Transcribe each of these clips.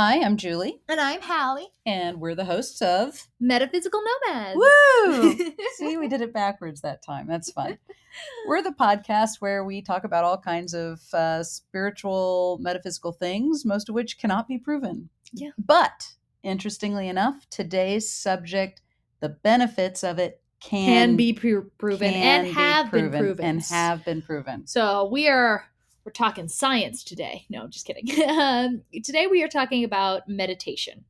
Hi, I'm Julie, And I'm Halle, and we're the hosts of Metaphysical Nomads. Woo! See, we did it backwards that time. That's fun. We're the podcast where we talk about all kinds of uh, spiritual, metaphysical things, most of which cannot be proven. Yeah. But interestingly enough, today's subject, the benefits of it can, can be pro- proven can and have been proven. and have been proven. So we are we're talking science today. No, just kidding. um, today we are talking about meditation.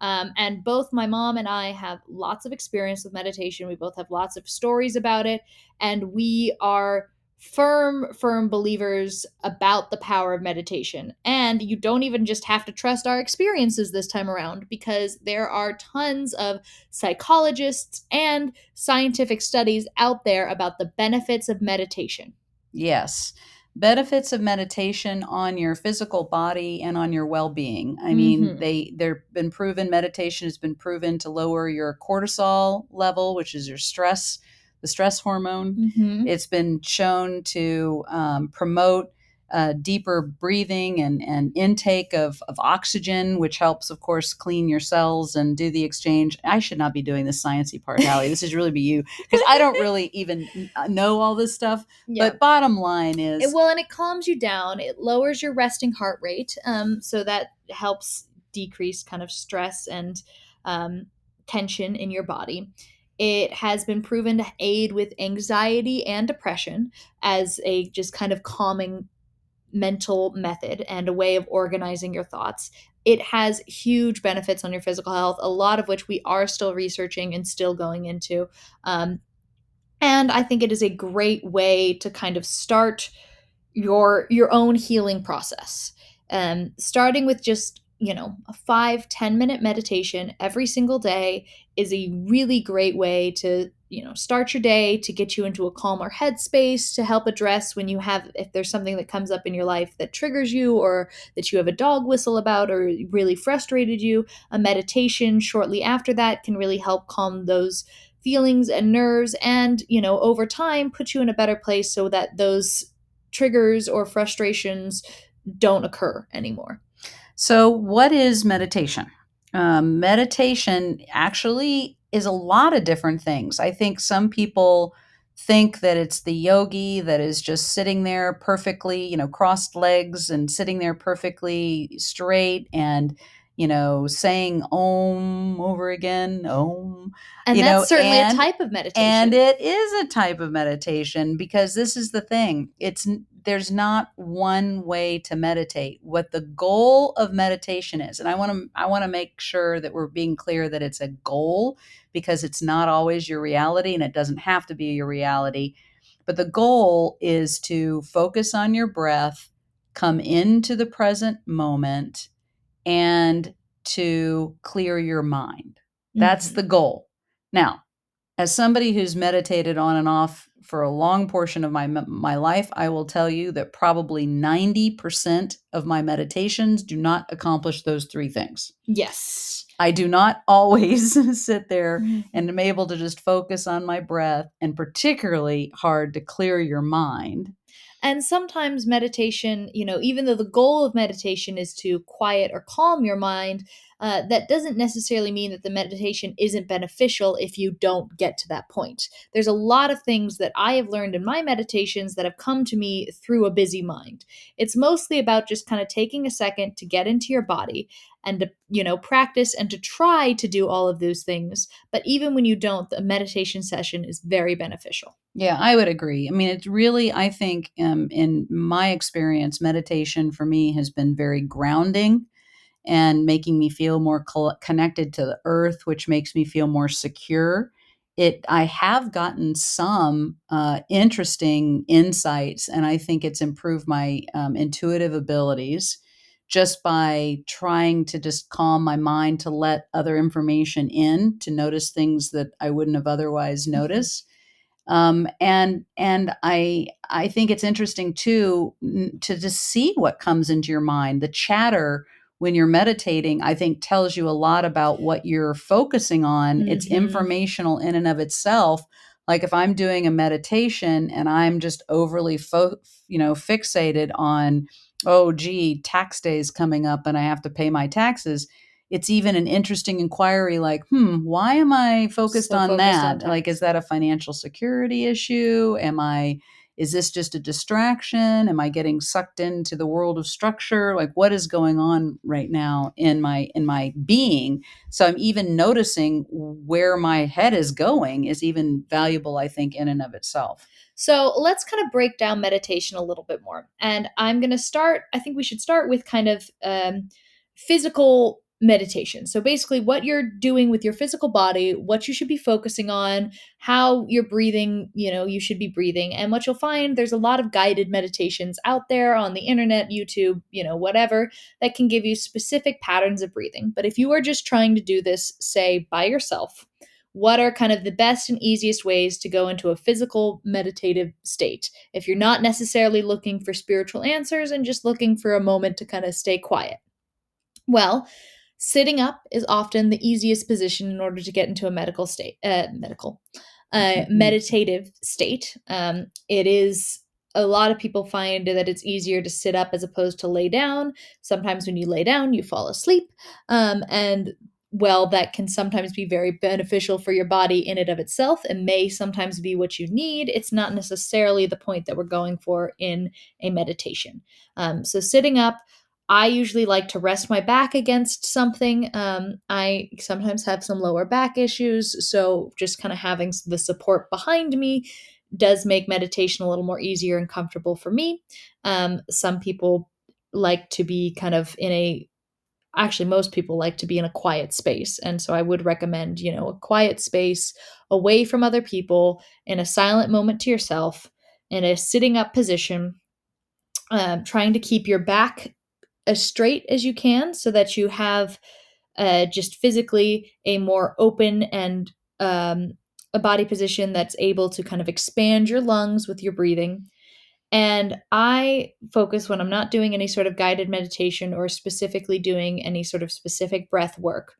Um, and both my mom and I have lots of experience with meditation. We both have lots of stories about it, and we are firm, firm believers about the power of meditation. And you don't even just have to trust our experiences this time around because there are tons of psychologists and scientific studies out there about the benefits of meditation. Yes. Benefits of meditation on your physical body and on your well-being. I mean, Mhm. they they've been proven meditation has been proven to lower your cortisol level, which is your stress, the stress hormone. Mm-hmm. It's been shown to um, promote uh, deeper breathing and, and intake of, of oxygen, which helps, of course, clean your cells and do the exchange. I should not be doing this sciencey part, Halle. This is really be you because I don't really even know all this stuff. Yeah. But bottom line is, It- well, and it calms you down. It lowers your resting heart rate, um, so that helps decrease kind of stress and um, tension in your body. It has been proven to aid with anxiety and depression as a just kind of calming mental method and a way of organizing your thoughts. It has huge benefits on your physical health, a lot of which we are still researching and still going into. Um, and I think it is a great way to kind of start your your own healing process. Um, starting with just you know a five ten minute meditation every single day is a really great way to you know start your day to get you into a calmer headspace to help address when you have if there's something that comes up in your life that triggers you or that you have a dog whistle about or really frustrated you a meditation shortly after that can really help calm those feelings and nerves and you know over time put you in a better place so that those triggers or frustrations don't occur anymore so what is meditation? Um, meditation actually is a lot of different things. I think some people think that it's the yogi that is just sitting there perfectly, you know, crossed legs and sitting there perfectly straight and you know, saying om over again, om. and You that's know, certainly and- a type of meditation And it is a type of meditation because this is the thing. It's there's not one way to meditate. What the goal of meditation is, and I want to I want to make sure that we're being clear that it's a goal because it's not always your reality and it doesn't have to be your reality. But the goal is to focus on your breath, come into the present moment and to clear your mind. That's Mhm. the goal. Now, as somebody who's meditated on and off for a long portion of my my life, I will tell you that probably 90% of my meditations do not accomplish those three things. yes I do not always sit there Mhm. and am able to just focus on my breath and particularly hard to clear your mind. And sometimes meditation, you know, even though the goal of meditation is to quiet or calm your mind, uh, that doesn't necessarily mean that the meditation isn't beneficial if you don't get to that point. There's a lot of things that I have learned in my meditations that have come to me through a busy mind. It's mostly about just kind of taking a second to get into your body and to, you know, practice and to try to do all of those things. But even when you don't, the meditation session is very beneficial. Yeah, I would agree. I mean, it's really, I think, um, in my experience, meditation for me has been very grounding and making me feel more connected to the earth, which makes me feel more secure. It, I have gotten some uh, interesting insights, and I think it's improved my um, intuitive abilities just by trying to just calm my mind to let other information in to notice things that I wouldn't have otherwise noticed um, and and I I think it's interesting too to just see what comes into your mind. The chatter when you're meditating, I think, tells you a lot about what you're focusing on. It's Mhm. informational in and of itself. Like if I'm doing a meditation and I'm just overly, fo- you know, fixated on oh, gee, tax day is coming up and I have to pay my taxes, it's even an interesting inquiry like, hmm, why am I focused So on focused that? on like, is that a financial security issue? Am I, is this just a distraction? Am I getting sucked into the world of structure? Like, what is going on right now in my in my being? So I'm even noticing where my head is going is even valuable, I think, in and of itself. So let's kind of break down meditation a little bit more. And I'm going to start, I think we should start with kind of um, physical meditation. So basically, what you're doing with your physical body, what you should be focusing on, how you're breathing, you know, you should be breathing. And what you'll find, there's a lot of guided meditations out there on the internet, YouTube, you know, whatever, that can give you specific patterns of breathing. But if you are just trying to do this, say, by yourself, what are kind of the best and easiest ways to go into a physical meditative state if you're not necessarily looking for spiritual answers and just looking for a moment to kind of stay quiet? Well, sitting up is often the easiest position in order to get into a medical state, uh, medical, uh, Mhm. meditative state. Um, it is a lot of people find that it's easier to sit up as opposed to lay down. Sometimes when you lay down, you fall asleep, um, and well, that can sometimes be very beneficial for your body in and of itself and may sometimes be what you need. It's not necessarily the point that we're going for in a meditation. Um, so, sitting up, I usually like to rest my back against something. Um, I sometimes have some lower back issues, so just kind of having the support behind me does make meditation a little more easier and comfortable for me. Um, some people like to be kind of in a actually most people like to be in a quiet space and so i would recommend you know a quiet space away from other people in a silent moment to yourself in a sitting up position um, trying to keep your back as straight as you can so that you have uh, just physically a more open and um, a body position that's able to kind of expand your lungs with your breathing and I focus when I'm not doing any sort of guided meditation or specifically doing any sort of specific breath work.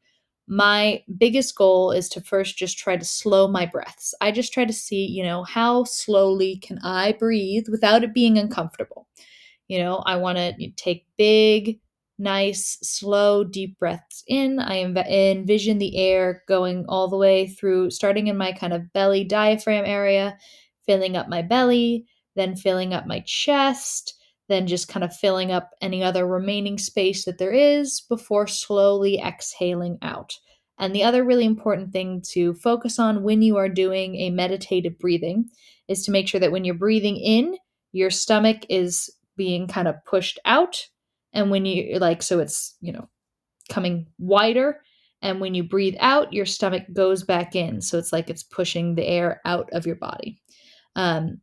My biggest goal is to first just try to slow my breaths. I just try to see, you know, how slowly can I breathe without it being uncomfortable. You know, I want to take big, nice, slow, deep breaths in. I env- envision the air going all the way through, starting in my kind of belly diaphragm area, filling up my belly, then filling up my chest, then just kind of filling up any other remaining space that there is before slowly exhaling out. And the other really important thing to focus on when you are doing a meditative breathing is to make sure that when you're breathing in, your stomach is being kind of pushed out. And when you like, so it's, you know, coming wider. And when you breathe out, your stomach goes back in. So it's like it's pushing the air out of your body. Um,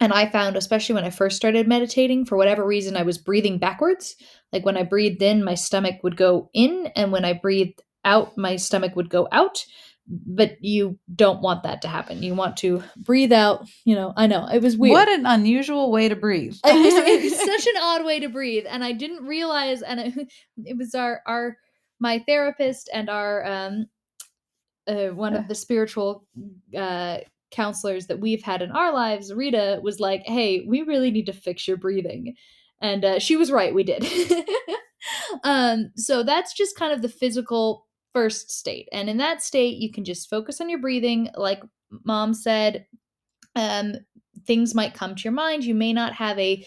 and I found, especially when I first started meditating, for whatever reason, I was breathing backwards. Like when I breathed in, my stomach would go in, and when I breathed out, my stomach would go out. But you don't want that to happen. You want to breathe out. You know, I know it was weird. What an unusual way to breathe. it, was, it was such an odd way to breathe, and I didn't realize. And it, it was our our my therapist and our um uh, one of the spiritual uh counselors that we've had in our lives, Rita was like, "Hey, we really need to fix your breathing," and uh, she was right. We did. um, so that's just kind of the physical first state, and in that state, you can just focus on your breathing, like Mom said. Um, things might come to your mind. You may not have a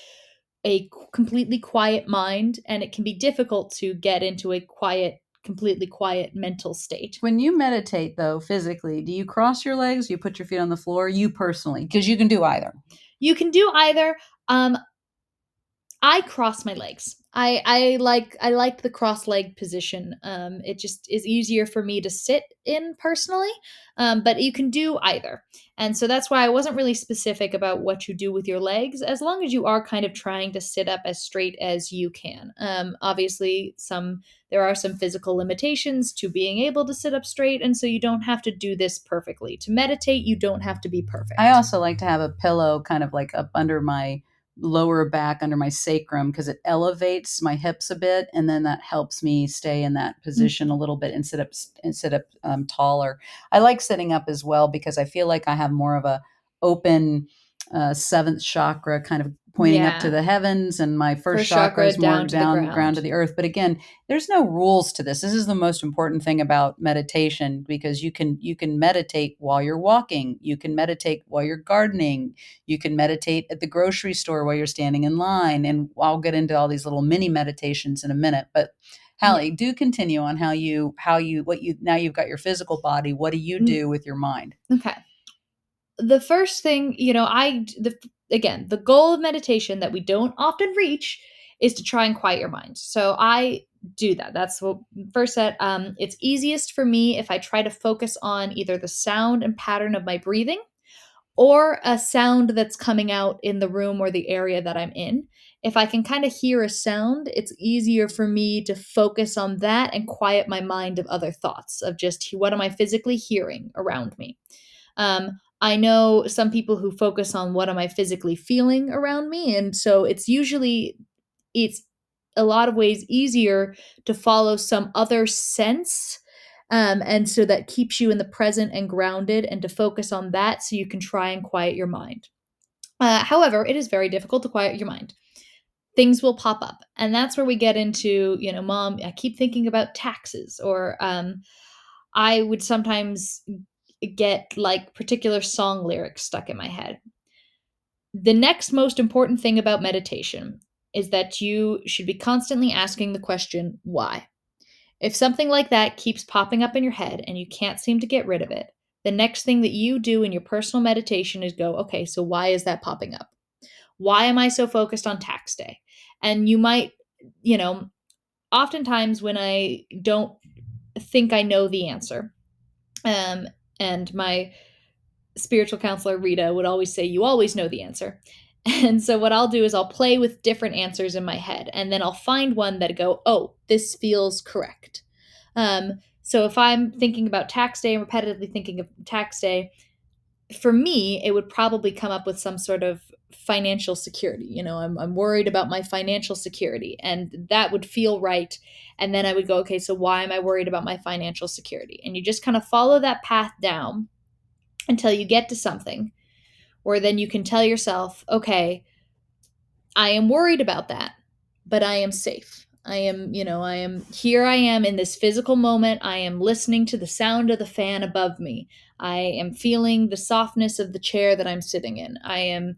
a completely quiet mind, and it can be difficult to get into a quiet completely quiet mental state. When you meditate, though, physically, do you cross your legs? You put your feet on the floor? You personally, because you can do either. You can do either. Um, I cross my legs. I I like I like the cross leg position. Um, it just is easier for me to sit in personally. Um, but you can do either, and so that's why I wasn't really specific about what you do with your legs, as long as you are kind of trying to sit up as straight as you can. Um, obviously, some there are some physical limitations to being able to sit up straight, and so you don't have to do this perfectly. To meditate, you don't have to be perfect. I also like to have a pillow kind of like up under my lower back under my sacrum because it elevates my hips a bit and then that helps me stay in that position a little bit and sit up and sit up um, taller. I like sitting up as well because i feel like i have more of a open uh, seventh chakra kind of pointing Yeah. up to the heavens and my first, First chakra, chakra is more down to the down ground. ground to the earth but again there's no rules to this this is the most important thing about meditation because you can you can meditate while you're walking you can meditate while you're gardening you can meditate at the grocery store while you're standing in line and i'll get into all these little mini meditations in a minute but Halle, do continue on how you how you what you now you've got your physical body. What do you Mm. do with your mind? Okay. The first thing, you know, I the again, the goal of meditation that we don't often reach is to try and quiet your mind. So I do that. That's what first set. Um, it's easiest for me if I try to focus on either the sound and pattern of my breathing or a sound that's coming out in the room or the area that I'm in. If I can kind of hear a sound, it's easier for me to focus on that and quiet my mind of other thoughts of just what am I physically hearing around me. Um, I know some people who focus on what am I physically feeling around me, and so it's usually it's a lot of ways easier to follow some other sense um, and so that keeps you in the present and grounded and to focus on that so you can try and quiet your mind. Uh, however it is very difficult to quiet your mind. Things will pop up and that's where we get into you know mom i keep thinking about taxes or um, i would sometimes get like particular song lyrics stuck in my head the next most important thing about meditation is that you should be constantly asking the question, why? If something like that keeps popping up in your head and you can't seem to get rid of it, the next thing that you do in your personal meditation is go, okay, so why is that popping up? Why am I so focused on tax day? And you might, you know, oftentimes when I don't think I know the answer, um, and my spiritual counselor Rita would always say, You always know the answer. And so what I'll do is I'll play with different answers in my head, and then I'll find one that go, oh, this feels correct. Um, so if I'm thinking about tax day and repetitively thinking of tax day, for me, it would probably come up with some sort of financial security. You know, I'm, I'm worried about my financial security, and that would feel right. And then I would go, okay, so why am I worried about my financial security? And you just kind of follow that path down until you get to something where then you can tell yourself, okay, I am worried about that, but I am safe. I am, you know, I am here. I am in this physical moment. I am listening to the sound of the fan above me. I am feeling the softness of the chair that I'm sitting in. I am,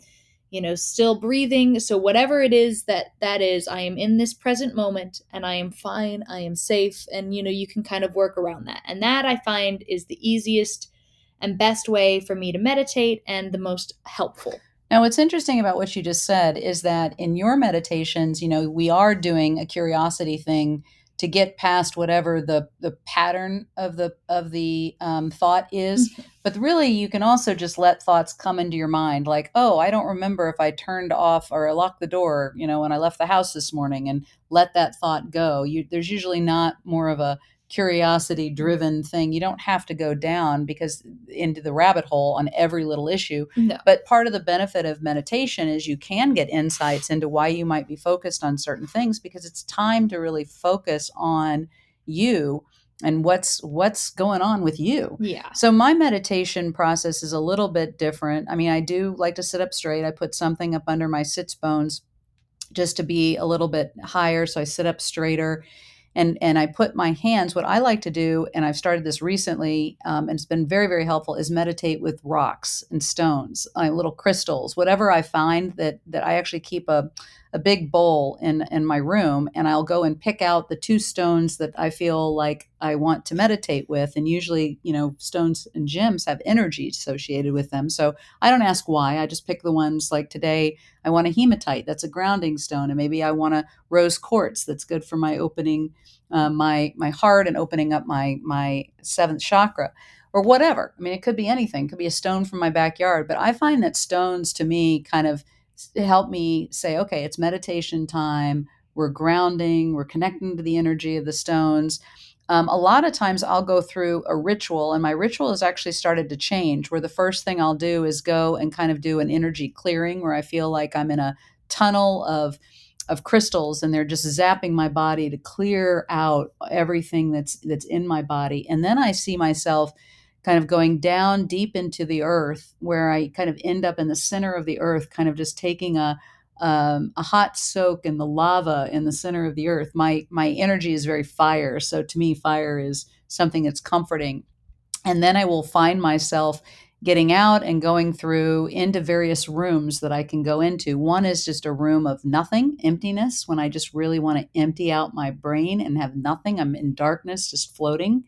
you know, still breathing. So, whatever it is that that is, I am in this present moment and I am fine. I am safe. And, you know, you can kind of work around that. And that I find is the easiest and best way for me to meditate and the most helpful. Now, what's interesting about what you just said is that in your meditations, you know, we are doing a curiosity thing to get past whatever the the pattern of the of the um, thought is. But really, you can also just let thoughts come into your mind, like, oh, I don't remember if I turned off or locked the door, you know, when I left the house this morning, and let that thought go. You, there's usually not more of a curiosity driven thing. You don't have to go down because into the rabbit hole on every little issue. No. But part of the benefit of meditation is you can get insights into why you might be focused on certain things because it's time to really focus on you and what's what's going on with you. Yeah. So my meditation process is a little bit different. I mean, I do like to sit up straight. I put something up under my sits bones just to be a little bit higher so I sit up straighter and and I put my hands. What I like to do, and I've started this recently, um, and it's been very very helpful, is meditate with rocks and stones, uh, little crystals, whatever I find that that I actually keep a a big bowl in in my room, and I'll go and pick out the two stones that I feel like I want to meditate with, and usually you know stones and gems have energy associated with them, so I don't ask why. I just pick the ones like today. I want a hematite, that's a grounding stone, and maybe I want a rose quartz, that's good for my opening uh, my my heart and opening up my my seventh chakra or whatever. I mean it could be anything it could be a stone from my backyard but i find that stones to me kind of help me say okay it's meditation time we're grounding we're connecting to the energy of the stones um, a lot of times i'll go through a ritual and my ritual has actually started to change where the first thing i'll do is go and kind of do an energy clearing where i feel like i'm in a tunnel of of crystals and they're just zapping my body to clear out everything that's that's in my body. And then i see myself kind of going down deep into the earth where i kind of end up in the center of the earth kind of just taking a um, a hot soak in the lava in the center of the earth. My my energy is very fire, so to me, fire is something that's comforting. And then I will find myself getting out and going through into various rooms that I can go into. One is just a room of nothing, emptiness, when I just really want to empty out my brain and have nothing. I'm in darkness, just floating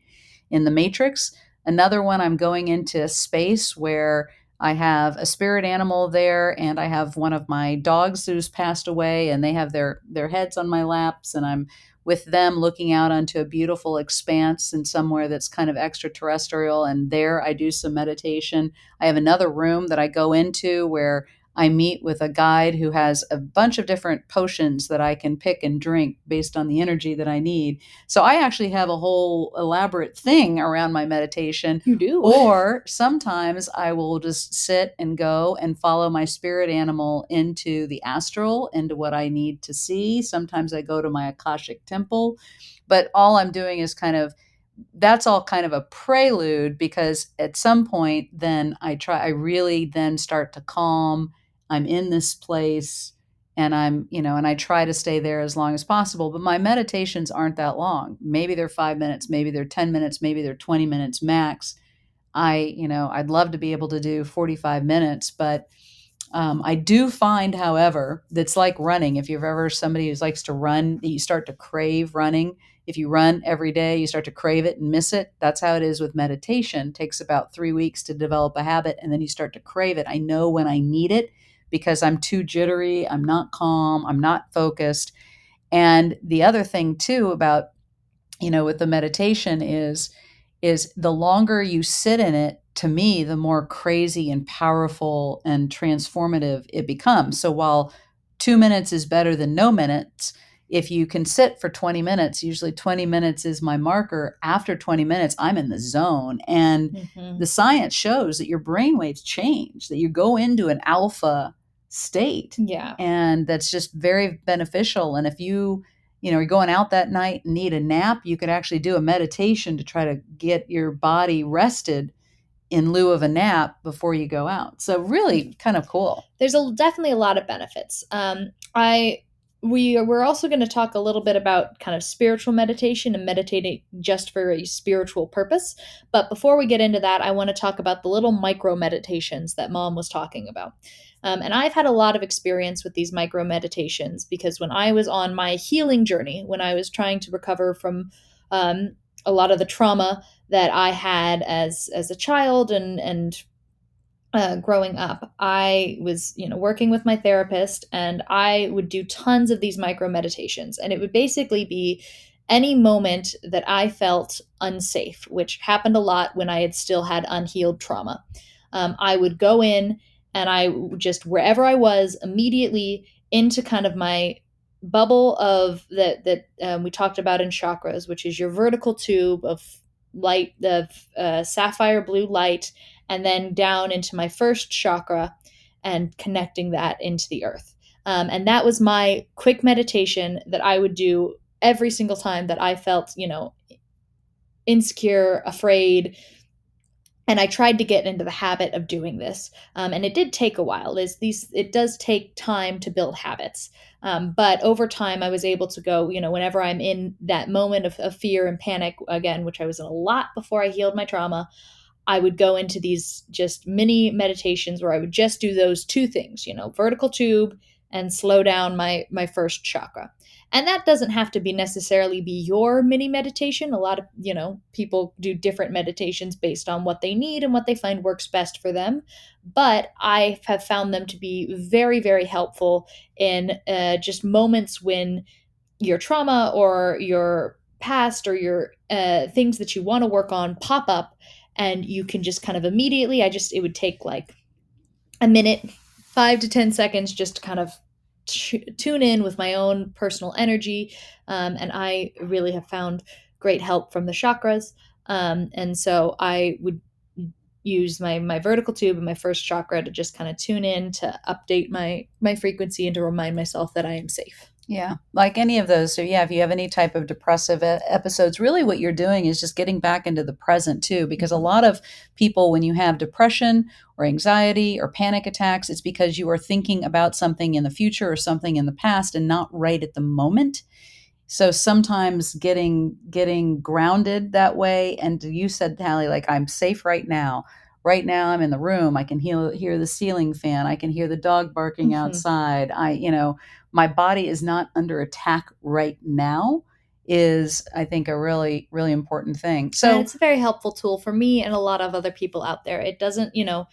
in the matrix. Another one, I'm going into a space where I have a spirit animal there, and I have one of my dogs who's passed away, and they have their their heads on my laps, and I'm with them looking out onto a beautiful expanse and somewhere that's kind of extraterrestrial. And there I do some meditation. I have another room that I go into where I meet with a guide who has a bunch of different potions that I can pick and drink based on the energy that I need. So I actually have a whole elaborate thing around my meditation. You do. Or sometimes I will just sit and go and follow my spirit animal into the astral, into what I need to see. Sometimes I go to my Akashic temple, but all I'm doing is kind of that's all kind of a prelude because at some point then I try I really then start to calm I'm in this place and I'm, you know, and I try to stay there as long as possible. But my meditations aren't that long. Maybe they're five minutes, maybe they're 10 minutes, maybe they're 20 minutes max. I, you know, I'd love to be able to do 45 minutes, but um, I do find, however, that's like running. If you've ever somebody who likes to run, you start to crave running. If you run every day, you start to crave it and miss it. That's how it is with meditation. It takes about three weeks to develop a habit, and then you start to crave it. I know when I need it, because I'm too jittery, I'm not calm, I'm not focused. And the other thing too about you know with the meditation is is the longer you sit in it to me the more crazy and powerful and transformative it becomes. So while 2 minutes is better than no minutes, if you can sit for 20 minutes, usually 20 minutes is my marker. After 20 minutes, I'm in the zone. And mm-hmm. the science shows that your brain waves change, that you go into an alpha state. Yeah. And that's just very beneficial. And if you, you know, you're going out that night and need a nap, you could actually do a meditation to try to get your body rested in lieu of a nap before you go out. So really kind of cool. There's a, definitely a lot of benefits. Um, I we we're also going to talk a little bit about kind of spiritual meditation and meditating just for a spiritual purpose. But before we get into that, I want to talk about the little micro meditations that mom was talking about. Um, and I've had a lot of experience with these micro meditations because when I was on my healing journey, when I was trying to recover from um, a lot of the trauma that I had as as a child and and uh, growing up, I was you know working with my therapist, and I would do tons of these micro meditations, and it would basically be any moment that I felt unsafe, which happened a lot when I had still had unhealed trauma. Um, I would go in and I just wherever I was immediately into kind of my bubble of that that um, we talked about in chakras, which is your vertical tube of light, of uh, sapphire blue light, and then down into my first chakra and connecting that into the earth. Um, and that was my quick meditation that I would do every single time that I felt, you know, insecure, afraid, and I tried to get into the habit of doing this, um, and it did take a while. Is these it does take time to build habits, um, but over time I was able to go. You know, whenever I'm in that moment of, of fear and panic again, which I was in a lot before I healed my trauma, I would go into these just mini meditations where I would just do those two things. You know, vertical tube and slow down my my first chakra and that doesn't have to be necessarily be your mini meditation a lot of you know people do different meditations based on what they need and what they find works best for them but i have found them to be very very helpful in uh, just moments when your trauma or your past or your uh, things that you want to work on pop up and you can just kind of immediately i just it would take like a minute five to ten seconds just to kind of tune in with my own personal energy. Um, and I really have found great help from the chakras. Um, and so I would use my my vertical tube and my first chakra to just kind of tune in to update my my frequency and to remind myself that I am safe. Yeah, like any of those. So, yeah, if you have any type of depressive episodes, really what you're doing is just getting back into the present too. Because a Mhm. lot of people, when you have depression or anxiety or panic attacks, it's because you are thinking about something in the future or something in the past and not right at the moment. So sometimes getting getting grounded that way, and you said, Halle, like I'm safe right now. Right now, I'm in the room. I can hear hear the ceiling fan. I can hear the dog barking Mhm. outside. I, you know, my body is not under attack right now. Is I think a really really important thing. and So it's a very helpful tool for me and a lot of other people out there. It doesn't, you know,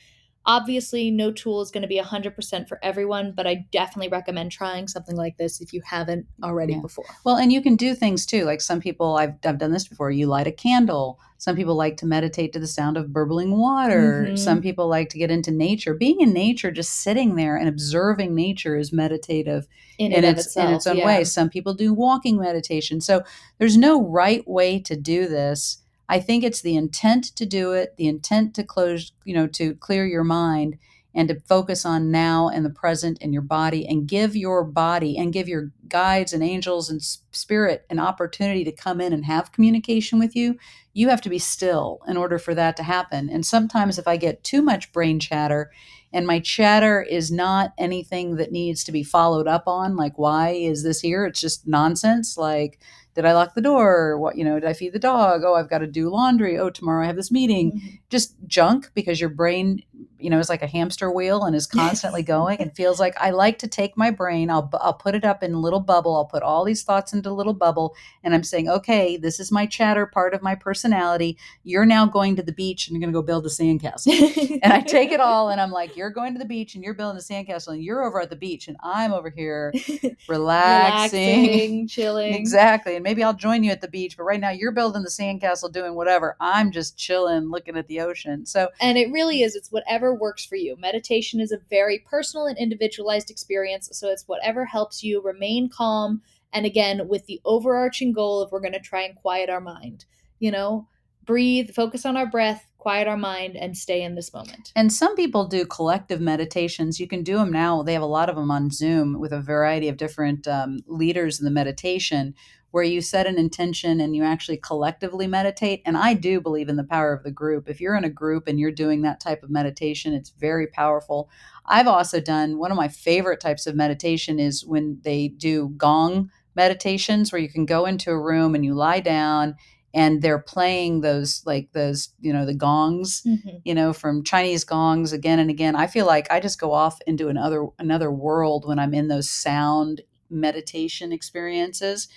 obviously no tool is going to be 100% for everyone, but I definitely recommend trying something like this if you haven't already Yeah. before. Well, and you can do things too. Like some people, I've I've done this before. You light a candle. Some people like to meditate to the sound of burbling water. Mhm. Some people like to get into nature. Being in nature, just sitting there and observing nature is meditative In, in and its itself, in its own yeah. way. Some people do walking meditation. So there's no right way to do this. I think it's the intent to do it, the intent to close, you know, to clear your mind and to focus on now and the present and your body and give your body and give your guides and angels and spirit an opportunity to come in and have communication with you. You have to be still in order for that to happen. And sometimes if I get too much brain chatter, and my chatter is not anything that needs to be followed up on like why is this here? It's just nonsense like did i lock the door? What you know did i feed the dog? Oh i've got to do laundry. Oh tomorrow i have this meeting. Mhm. just junk because your brain you know is like a hamster wheel and is constantly going and feels like i like to take my brain i'll i'll put it up in a little bubble i'll put all these thoughts into a little bubble and i'm saying okay this is my chatter part of my personality you're now going to the beach and you're going to go build a sandcastle and I take it all and I'm like, you're going to the beach and you're building a sandcastle and you're over at the beach and I'm over here relaxing. relaxing, chilling. exactly. And maybe I'll join you at the beach, but right now you're building the sandcastle doing whatever. I'm just chilling, looking at the ocean. So And it really is. It's whatever works for you. Meditation is a very personal and individualized experience. So it's whatever helps you remain calm. And again, with the overarching goal of we're going to try and quiet our mind. You know, breathe, focus on our breath, quiet our mind, and stay in this moment. And some people do collective meditations. You can do them now. They have a lot of them on Zoom with a variety of different um, leaders in the meditation where you set an intention and you actually collectively meditate. And I do believe in the power of the group. If you're in a group and you're doing that type of meditation, it's very powerful. I've also done one of my favorite types of meditation is when they do gong meditations where you can go into a room and you lie down and they're playing those like those you know the gongs Mhm. you know from chinese gongs again and again i feel like i just go off into another another world when i'm in those sound meditation experiences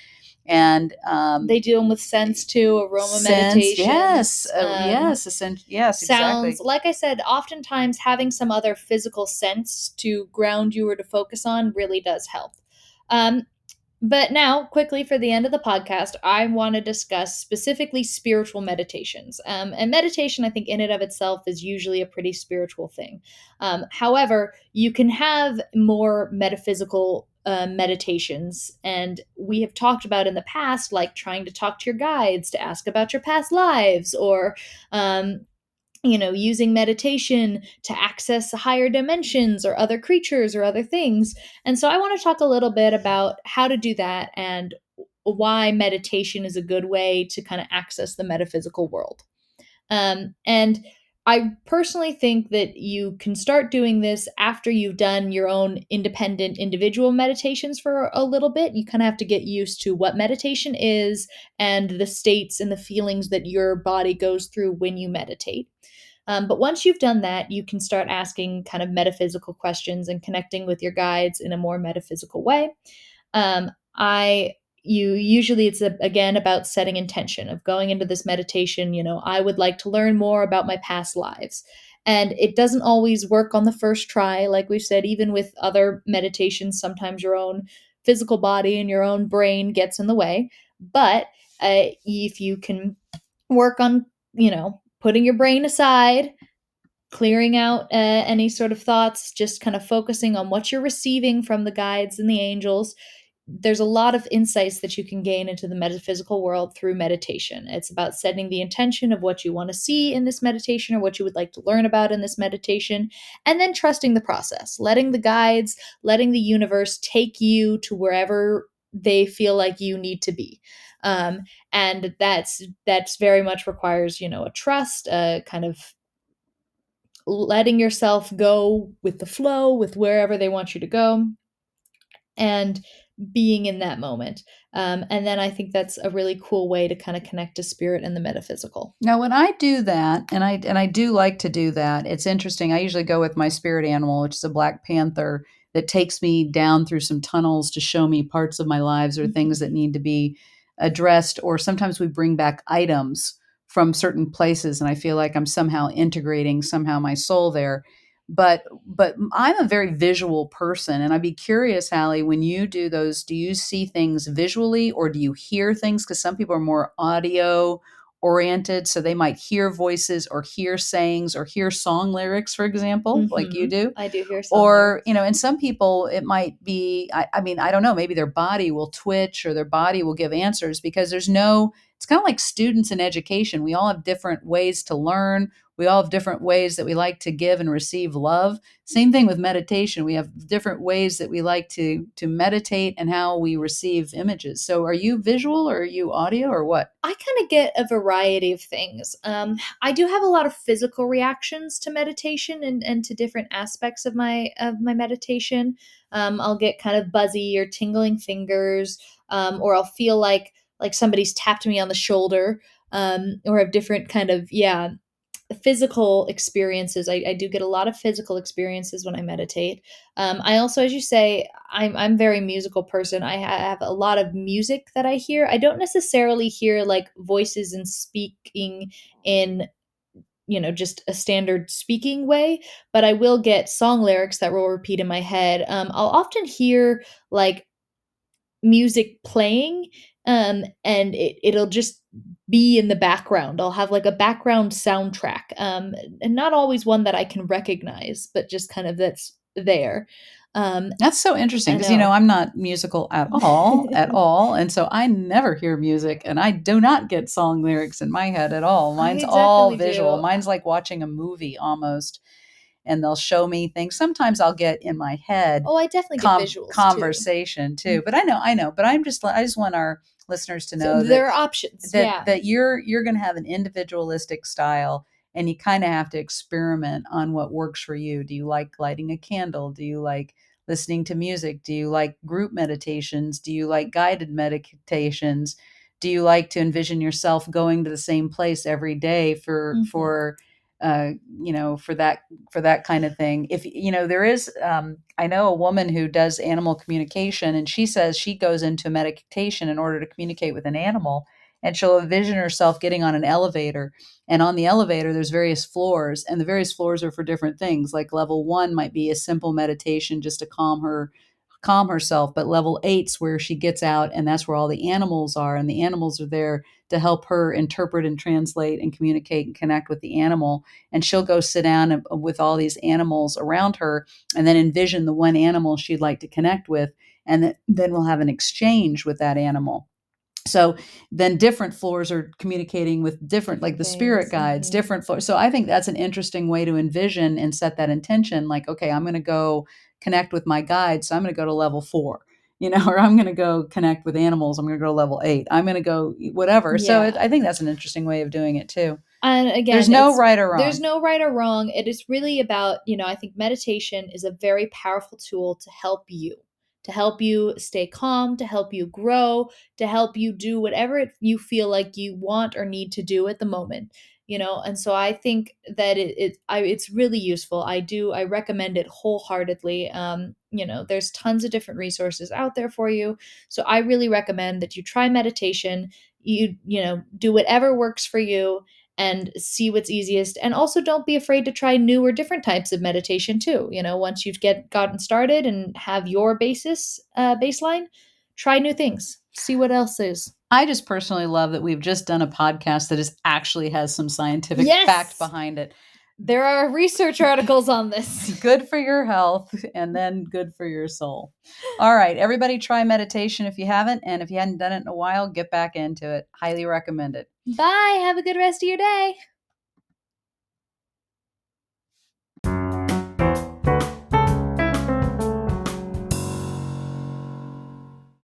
and um They do them with scents too, aroma scents- meditation. yes uh, um, yes essen- yes sounds exactly like i said oftentimes having some other physical sense to ground you or to focus on really does help. Um, but now quickly for the end of the podcast i want to discuss specifically spiritual meditations. Um, and meditation i think in and of itself is usually a pretty spiritual thing. Um, however you can have more metaphysical uh, meditations and we have talked about in the past like trying to talk to your guides to ask about your past lives or um, you know, using meditation to access higher dimensions or other creatures or other things. And so I want to talk a little bit about how to do that and why meditation is a good way to kind of access the metaphysical world. Um, and I personally think that you can start doing this after you've done your own independent individual meditations for a little bit. You kind of have to get used to what meditation is and the states and the feelings that your body goes through when you meditate. Um, but once you've done that, you can start asking kind of metaphysical questions and connecting with your guides in a more metaphysical way. Um, I you usually it's a, again about setting intention of going into this meditation you know i would like to learn more about my past lives. And it doesn't always work on the first try like we've said even with other meditations sometimes your own physical body and your own brain gets in the way. But uh, if you can work on you know putting your brain aside clearing out uh, any sort of thoughts just kind of focusing on what you're receiving from the guides and the angels there's a lot of insights that you can gain into the metaphysical world through meditation. It's about setting the intention of what you want to see in this meditation or what you would like to learn about in this meditation, and then trusting the process, letting the guides, letting the universe take you to wherever they feel like you need to be. Um, and that's that's very much requires you know a trust, a kind of letting yourself go with the flow, with wherever they want you to go, and being in that moment. Um, and then I think that's a really cool way to kind of connect to spirit and the metaphysical. Now, when I do that, and I and I do like to do that, it's interesting. I usually go with my spirit animal, which is a black panther that takes me down through some tunnels to show me parts of my lives or mm-hmm. things that need to be addressed. Or sometimes we bring back items from certain places, and I feel like I'm somehow integrating somehow my soul there but but I'm a very visual person, and I'd be curious, Halle, when you do those, do you see things visually or do you hear things? Because some people are more audio oriented, so they might hear voices or hear sayings or hear song lyrics, for example, mm-hmm. like you mm-hmm. do. I do hear. or lyrics. you know, and some people it might be. I, I mean, I don't know. Maybe their body will twitch or their body will give answers because there's no. It's kind of like students in education. We all have different ways to learn we all have different ways that we like to give and receive love. Same thing with meditation. We have different ways that we like to to meditate and how we receive images. So are you visual or are you audio or what? I kind of get a variety of things. Um, I do have a lot of physical reactions to meditation and, and to different aspects of my of my meditation. Um, I'll get kind of buzzy or tingling fingers, um, or I'll feel like like somebody's tapped me on the shoulder um, or have different kind of yeah physical experiences. I, I, do get a lot of physical experiences when I meditate. Um, I also, as you say, I'm I'm very musical person. I have a lot of music that I hear. I don't necessarily hear like voices and speaking in you know just a standard speaking way but i will get song lyrics that will repeat in my head um, i'll often hear like music playing um, and it, it'll just be in the background. I'll have like a background soundtrack, um, and not always one that I can recognize, but just kind of that's there. Um, that's so interesting because you know I'm not musical at all, at all, and so I never hear music, and I do not get song lyrics in my head at all. Mine's all visual. Do. Mine's like watching a movie almost and they'll show me things. Sometimes I'll get in my head. Oh, I definitely com- get visuals conversation too. too. Mm-hmm. But I know, I know. But I'm just, I just want our listeners to know so there are options. That, yeah. that you're you're going to have an individualistic style, and you kind of have to experiment on what works for you. Do you like lighting a candle? Do you like listening to music? Do you like group meditations? Do you like guided meditations? Do you like to envision yourself going to the same place every day for mm-hmm. for uh, you know, for that for that kind of thing. If you know, there is, um, I know a woman who does animal communication, and she says she goes into meditation in order to communicate with an animal, and she'll envision herself getting on an elevator, and on the elevator there's various floors, and the various floors are for different things. Like level one might be a simple meditation just to calm her calm herself but level eight's where she gets out and that's where all the animals are and the animals are there to help her interpret and translate and communicate and connect with the animal and she'll go sit down with all these animals around her and then envision the one animal she'd like to connect with and then we'll have an exchange with that animal so then different floors are communicating with different like the spirit guides mm-hmm. different floors so i think that's an interesting way to envision and set that intention like okay i'm going to go connect with my guide. So I'm going to go to level four, you know, or I'm going to go connect with animals. I'm going to go to level eight. I'm going to go whatever. Yeah. So it, I think that's an interesting way of doing it too. And again, there's no right or wrong. There's no right or wrong. It is really about, you know, I think meditation is a very powerful tool to help you, to help you stay calm, to help you grow, to help you do whatever you feel like you want or need to do at the moment you know and so i think that it, it I, it's really useful. I do i recommend it wholeheartedly. Um you know there's tons of different resources out there for you. So i really recommend that you try meditation. You you know do whatever works for you and see what's easiest. And also don't be afraid to try new or different types of meditation too. You know once you've get gotten started and have your basis uh, baseline try new things. See what else is I just personally love that we've just done a podcast that is actually has some scientific yes! fact behind it. There are research articles on this. good for your health and then good for your soul. All right, everybody try meditation if you haven't. And if you hadn't done it in a while, get back into it. Highly recommend it. Bye. Have a good rest of your day.